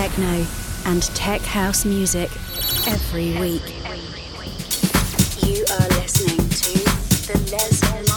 techno and tech house music every week. You are listening to the Les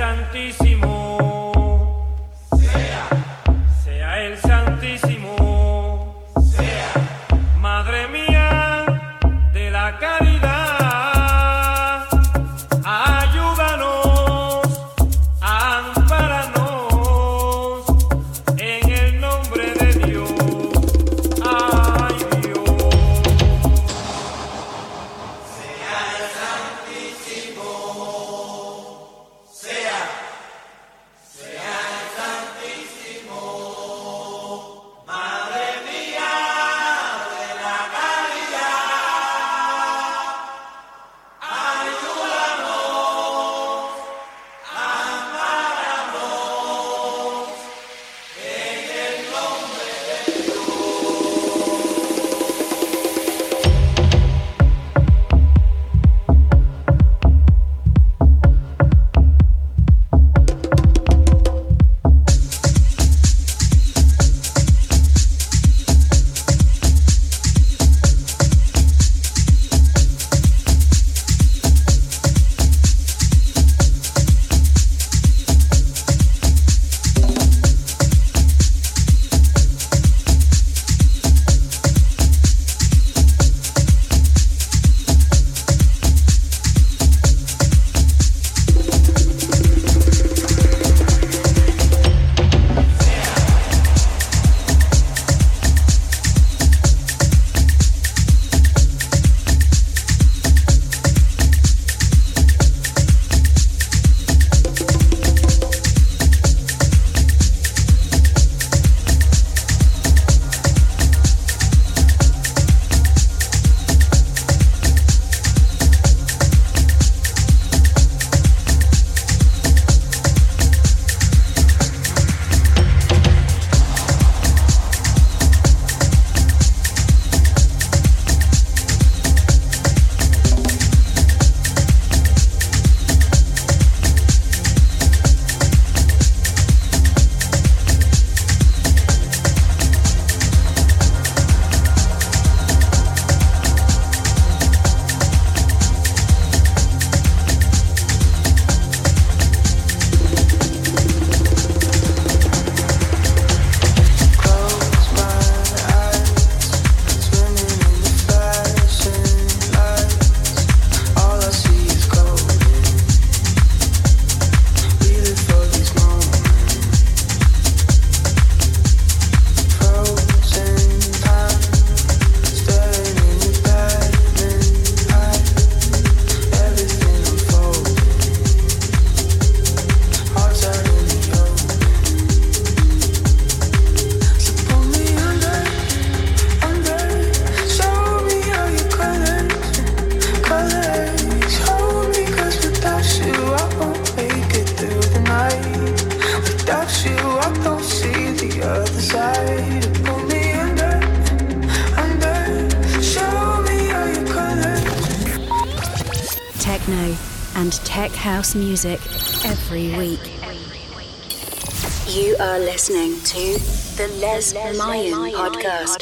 Santísimo. House music every week. You are listening to the Les Mayan podcast.